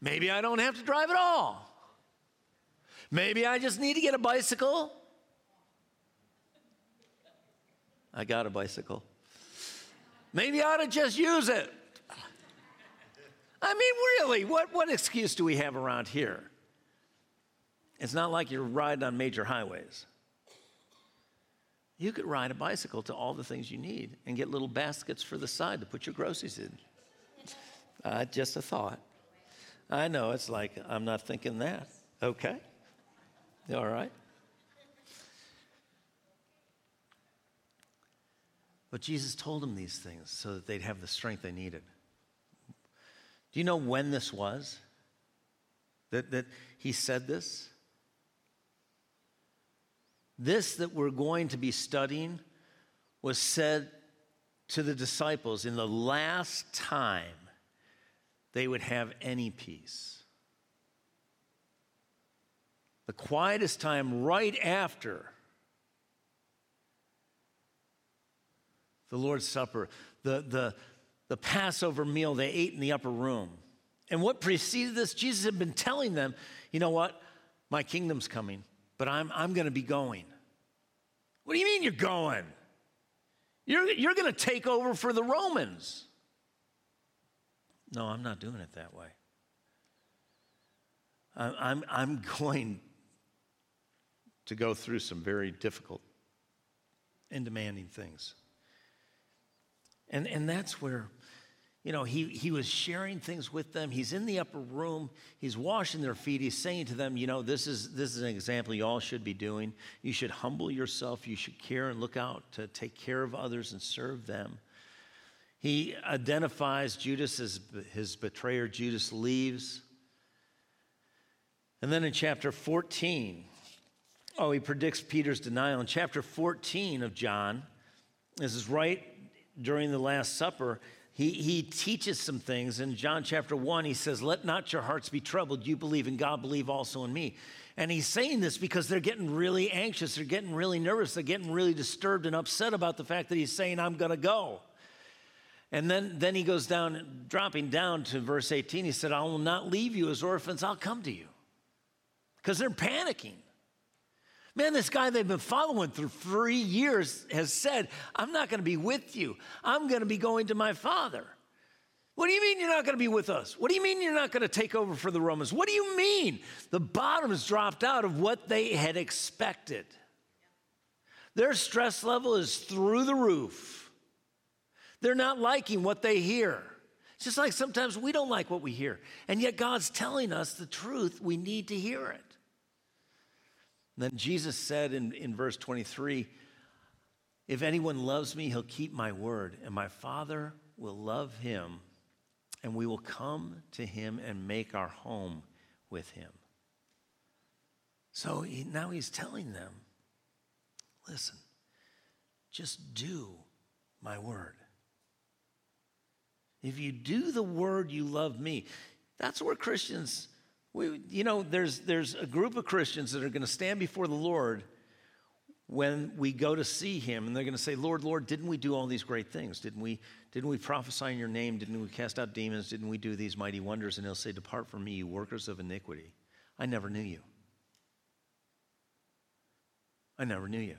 Maybe I don't have to drive at all. Maybe I just need to get a bicycle. I got a bicycle. Maybe I ought to just use it. I mean, really, what, what excuse do we have around here? It's not like you're riding on major highways. You could ride a bicycle to all the things you need and get little baskets for the side to put your groceries in. Uh, just a thought. I know it's like, I'm not thinking that. Okay. All right. But Jesus told them these things so that they'd have the strength they needed. Do you know when this was? That, that he said this? This that we're going to be studying was said to the disciples in the last time they would have any peace. The quietest time right after the Lord's Supper, the, the, the Passover meal they ate in the upper room. And what preceded this, Jesus had been telling them, you know what? My kingdom's coming but I'm, I'm going to be going. What do you mean you're going? You're, you're going to take over for the Romans. No, I'm not doing it that way. I'm, I'm going to go through some very difficult and demanding things. And, and that's where you know, he, he was sharing things with them. He's in the upper room. He's washing their feet. He's saying to them, you know, this is, this is an example you all should be doing. You should humble yourself. You should care and look out to take care of others and serve them. He identifies Judas as his betrayer. Judas leaves. And then in chapter 14, oh, he predicts Peter's denial. In chapter 14 of John, this is right during the Last Supper he, he teaches some things. In John chapter 1, he says, Let not your hearts be troubled. You believe in God, believe also in me. And he's saying this because they're getting really anxious. They're getting really nervous. They're getting really disturbed and upset about the fact that he's saying, I'm going to go. And then, then he goes down, dropping down to verse 18. He said, I will not leave you as orphans, I'll come to you. Because they're panicking. Man, this guy they've been following for three years has said, I'm not going to be with you. I'm going to be going to my father. What do you mean you're not going to be with us? What do you mean you're not going to take over for the Romans? What do you mean? The bottom has dropped out of what they had expected. Their stress level is through the roof. They're not liking what they hear. It's just like sometimes we don't like what we hear. And yet God's telling us the truth. We need to hear it. Then Jesus said in, in verse 23 If anyone loves me, he'll keep my word, and my Father will love him, and we will come to him and make our home with him. So he, now he's telling them listen, just do my word. If you do the word, you love me. That's where Christians we, you know, there's, there's a group of Christians that are going to stand before the Lord when we go to see him and they're going to say lord lord didn't we do all these great things? Didn't we didn't we prophesy in your name? Didn't we cast out demons? Didn't we do these mighty wonders? And he'll say depart from me you workers of iniquity. I never knew you. I never knew you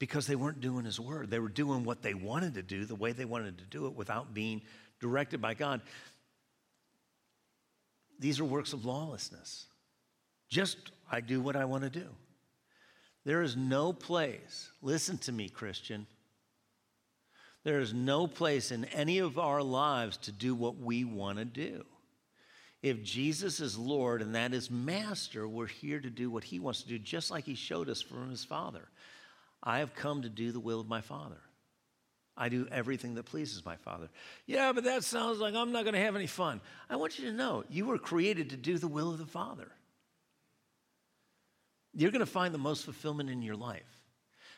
because they weren't doing his word they were doing what they wanted to do the way they wanted to do it without being directed by god these are works of lawlessness. Just, I do what I want to do. There is no place, listen to me, Christian. There is no place in any of our lives to do what we want to do. If Jesus is Lord and that is Master, we're here to do what He wants to do, just like He showed us from His Father. I have come to do the will of my Father. I do everything that pleases my Father. Yeah, but that sounds like I'm not going to have any fun. I want you to know you were created to do the will of the Father. You're going to find the most fulfillment in your life.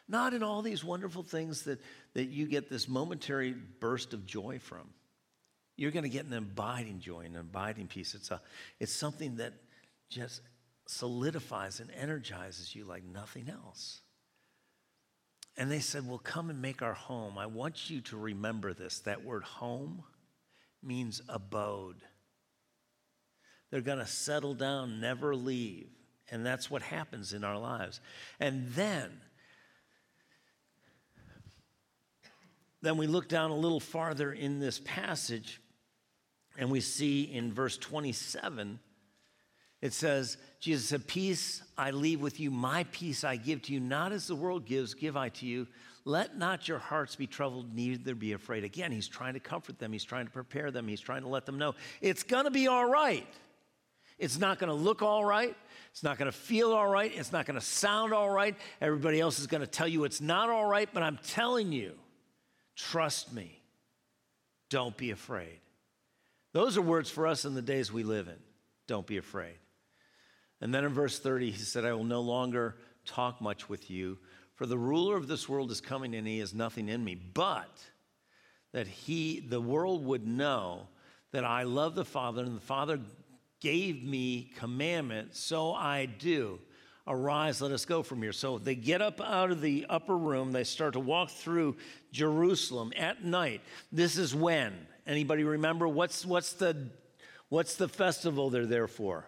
Not in all these wonderful things that, that you get this momentary burst of joy from. You're going to get an abiding joy, an abiding peace. It's, a, it's something that just solidifies and energizes you like nothing else. And they said, Well, come and make our home. I want you to remember this. That word home means abode. They're going to settle down, never leave. And that's what happens in our lives. And then, then we look down a little farther in this passage and we see in verse 27, it says, Jesus said, Peace I leave with you, my peace I give to you, not as the world gives, give I to you. Let not your hearts be troubled, neither be afraid. Again, he's trying to comfort them, he's trying to prepare them, he's trying to let them know it's gonna be all right. It's not gonna look all right, it's not gonna feel all right, it's not gonna sound all right. Everybody else is gonna tell you it's not all right, but I'm telling you, trust me, don't be afraid. Those are words for us in the days we live in. Don't be afraid. And then in verse 30, he said, I will no longer talk much with you, for the ruler of this world is coming and he has nothing in me, but that he, the world would know that I love the Father and the Father gave me commandment, so I do. Arise, let us go from here. So they get up out of the upper room, they start to walk through Jerusalem at night. This is when? Anybody remember what's what's the what's the festival they're there for?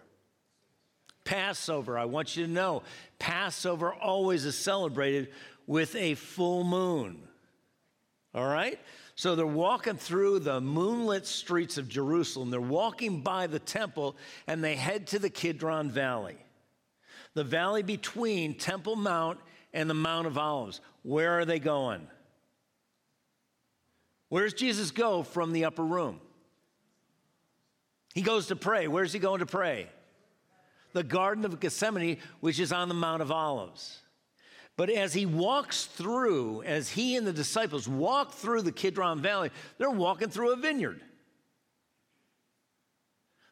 Passover. I want you to know Passover always is celebrated with a full moon. All right? So they're walking through the moonlit streets of Jerusalem. They're walking by the temple and they head to the Kidron Valley, the valley between Temple Mount and the Mount of Olives. Where are they going? Where does Jesus go from the upper room? He goes to pray. Where's he going to pray? The Garden of Gethsemane, which is on the Mount of Olives. But as he walks through, as he and the disciples walk through the Kidron Valley, they're walking through a vineyard.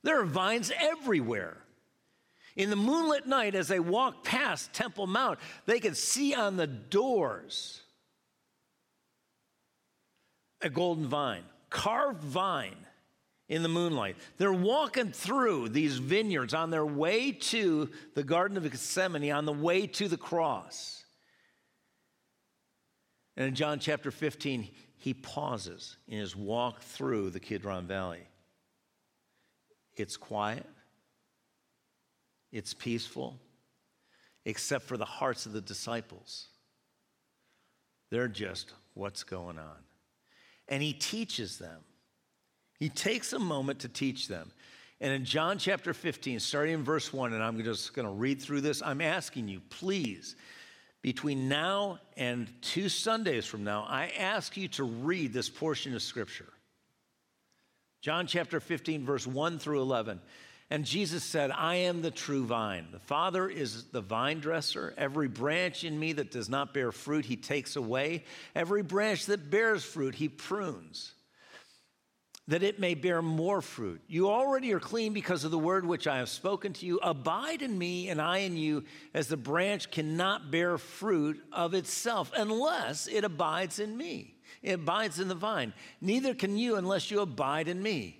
There are vines everywhere. In the moonlit night, as they walk past Temple Mount, they can see on the doors a golden vine, carved vine in the moonlight. They're walking through these vineyards on their way to the Garden of Gethsemane, on the way to the cross. And in John chapter 15, he pauses in his walk through the Kidron Valley. It's quiet, it's peaceful, except for the hearts of the disciples. They're just, what's going on? And he teaches them. He takes a moment to teach them. And in John chapter 15, starting in verse 1, and I'm just going to read through this, I'm asking you, please, between now and two Sundays from now, I ask you to read this portion of Scripture. John chapter 15, verse 1 through 11. And Jesus said, I am the true vine. The Father is the vine dresser. Every branch in me that does not bear fruit, he takes away. Every branch that bears fruit, he prunes that it may bear more fruit. You already are clean because of the word which I have spoken to you. Abide in me, and I in you, as the branch cannot bear fruit of itself unless it abides in me. It abides in the vine. Neither can you unless you abide in me.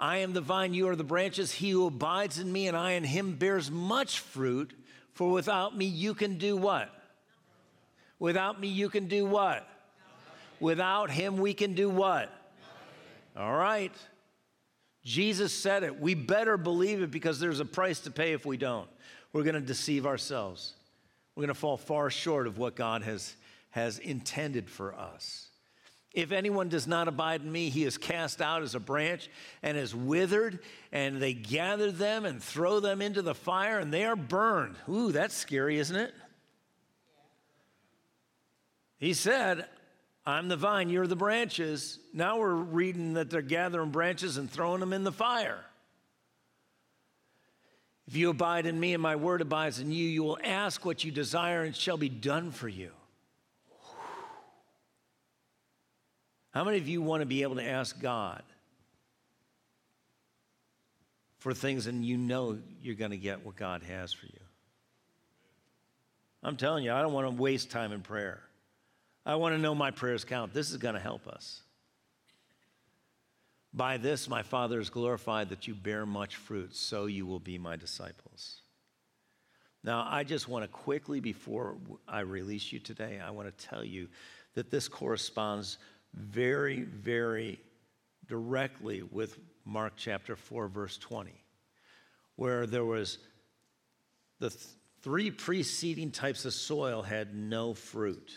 I am the vine, you are the branches. He who abides in me and I in him bears much fruit, for without me you can do what? Without me you can do what? Without him, we can do what? All right. Jesus said it. We better believe it because there's a price to pay if we don't. We're going to deceive ourselves. We're going to fall far short of what God has, has intended for us. If anyone does not abide in me, he is cast out as a branch and is withered, and they gather them and throw them into the fire, and they are burned. Ooh, that's scary, isn't it? He said, I'm the vine, you're the branches. Now we're reading that they're gathering branches and throwing them in the fire. If you abide in me and my word abides in you, you will ask what you desire and shall be done for you. How many of you want to be able to ask God for things and you know you're going to get what God has for you? I'm telling you, I don't want to waste time in prayer. I want to know my prayers count. This is going to help us. By this, my Father is glorified that you bear much fruit, so you will be my disciples. Now, I just want to quickly, before I release you today, I want to tell you that this corresponds very, very directly with Mark chapter 4, verse 20, where there was the th- three preceding types of soil had no fruit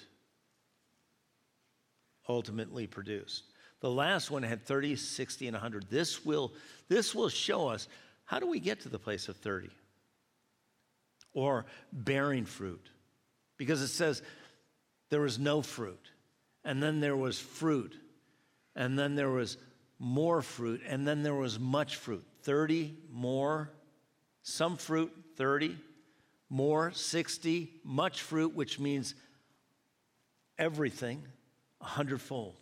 ultimately produced. The last one had 30, 60, and 100. This will, this will show us how do we get to the place of 30 or bearing fruit? Because it says there was no fruit, and then there was fruit, and then there was more fruit, and then there was much fruit 30 more, some fruit 30, more 60, much fruit, which means everything a hundredfold.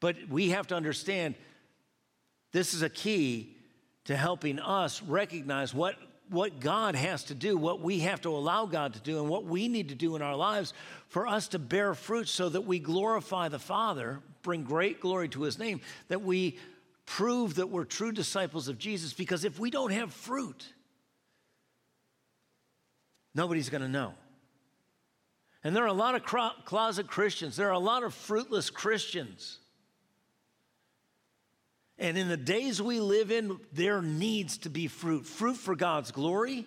But we have to understand this is a key to helping us recognize what, what God has to do, what we have to allow God to do, and what we need to do in our lives for us to bear fruit so that we glorify the Father, bring great glory to His name, that we prove that we're true disciples of Jesus. Because if we don't have fruit, nobody's going to know. And there are a lot of closet Christians, there are a lot of fruitless Christians. And in the days we live in, there needs to be fruit fruit for God's glory,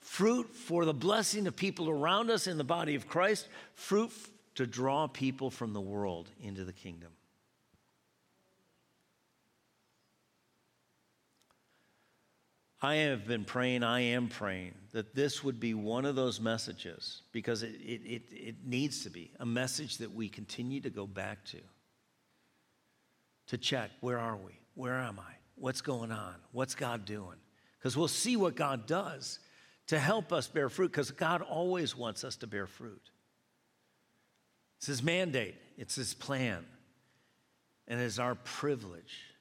fruit for the blessing of people around us in the body of Christ, fruit to draw people from the world into the kingdom. I have been praying, I am praying that this would be one of those messages because it, it, it, it needs to be a message that we continue to go back to to check where are we? Where am I? What's going on? What's God doing? Because we'll see what God does to help us bear fruit, because God always wants us to bear fruit. It's His mandate, it's His plan, and it is our privilege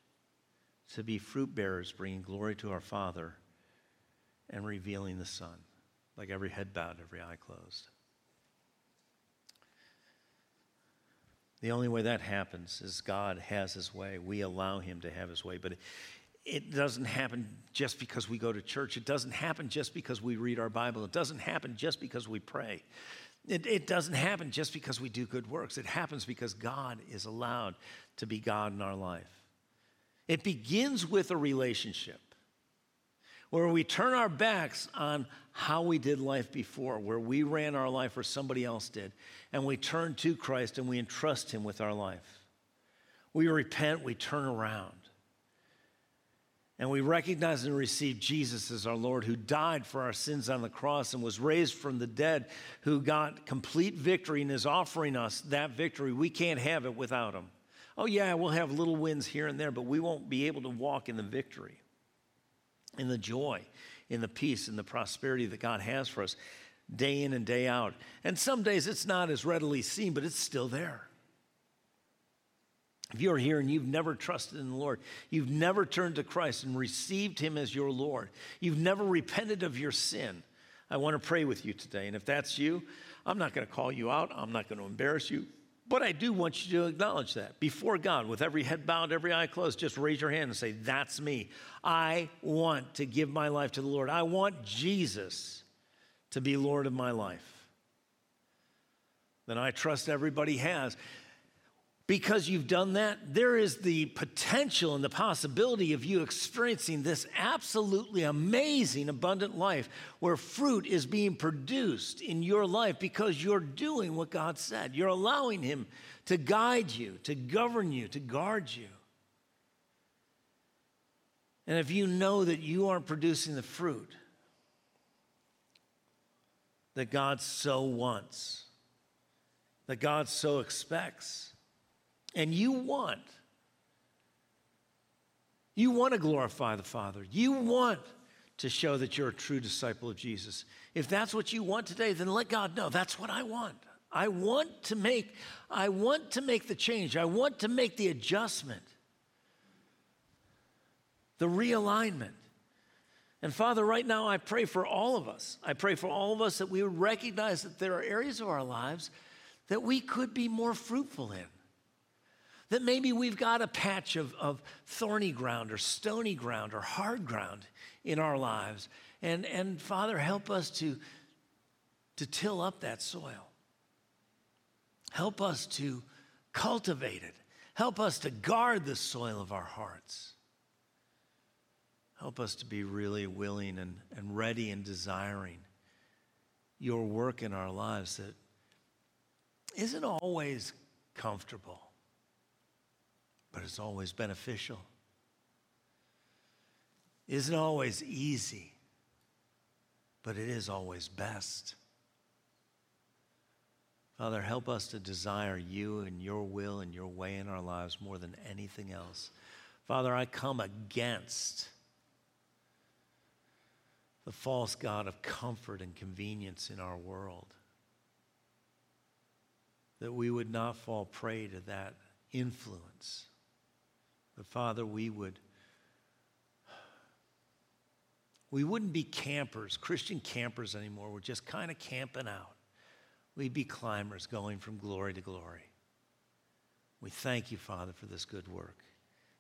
to be fruit bearers, bringing glory to our Father and revealing the Son, like every head bowed, every eye closed. The only way that happens is God has his way. We allow him to have his way. But it doesn't happen just because we go to church. It doesn't happen just because we read our Bible. It doesn't happen just because we pray. It, it, doesn't happen just because we do good works. It happens because God is allowed to be God in our life. It begins with a relationship where we turn our backs on how we did life before, where we ran our life or somebody else did, and we turn to Christ and we entrust Him with our life. We repent, we turn around. And we recognize and receive Jesus as our Lord, who died for our sins on the cross and was raised from the dead, who got complete victory and is offering us that victory. We can't have it without Him. Oh, yeah, we'll have little wins here and there, but we won't be able to walk in the victory, in the joy, in the peace in the prosperity that God has for us day in and day out. And some days it's not as readily seen, but it's still there. If you're here and you've never trusted in the Lord, you've never turned to Christ and received Him as your Lord, you've never repented of your sin, I want to pray with you today. And if that's you, I'm not going to call you out, I'm not going to embarrass you. But I do want you to acknowledge that before God, with every head bowed, every eye closed, just raise your hand and say, That's me. I want to give my life to the Lord. I want Jesus to be Lord of my life. Then I trust everybody has because you've done that, there is the potential and the possibility of you experiencing this absolutely amazing, abundant life where fruit is being produced in your life because you're doing what God said. You're allowing Him to guide you, to govern you, to guard you. And if you know that you aren't producing the fruit that God so wants, that God so expects, and you want, you want to glorify the Father. You want to show that you're a true disciple of Jesus. If that's what you want today, then let God know that's what I want. I want to make I want to make the change. I want to make the adjustment. The realignment. And Father, right now I pray for all of us. I pray for all of us that we would recognize that there are areas of our lives that we could be more fruitful in. That maybe we've got a patch of, of thorny ground or stony ground or hard ground in our lives. And, and Father, help us to, to till up that soil. Help us to cultivate it. Help us to guard the soil of our hearts. Help us to be really willing and, and ready and desiring your work in our lives that isn't always comfortable, but it's always beneficial. Isn't always easy, but it is always best. Father, help us to desire you and your will and your way in our lives more than anything else. Father, I come against the false God of comfort and convenience in our world. That we would not fall prey to that influence. But Father, we would we wouldn't be campers, Christian campers anymore. We're just kind of camping out. We'd be climbers going from glory to glory. We thank you, Father, for this good work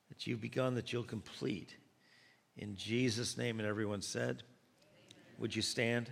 that you've begun, that you'll complete. In Jesus' name, and everyone said, would you stand?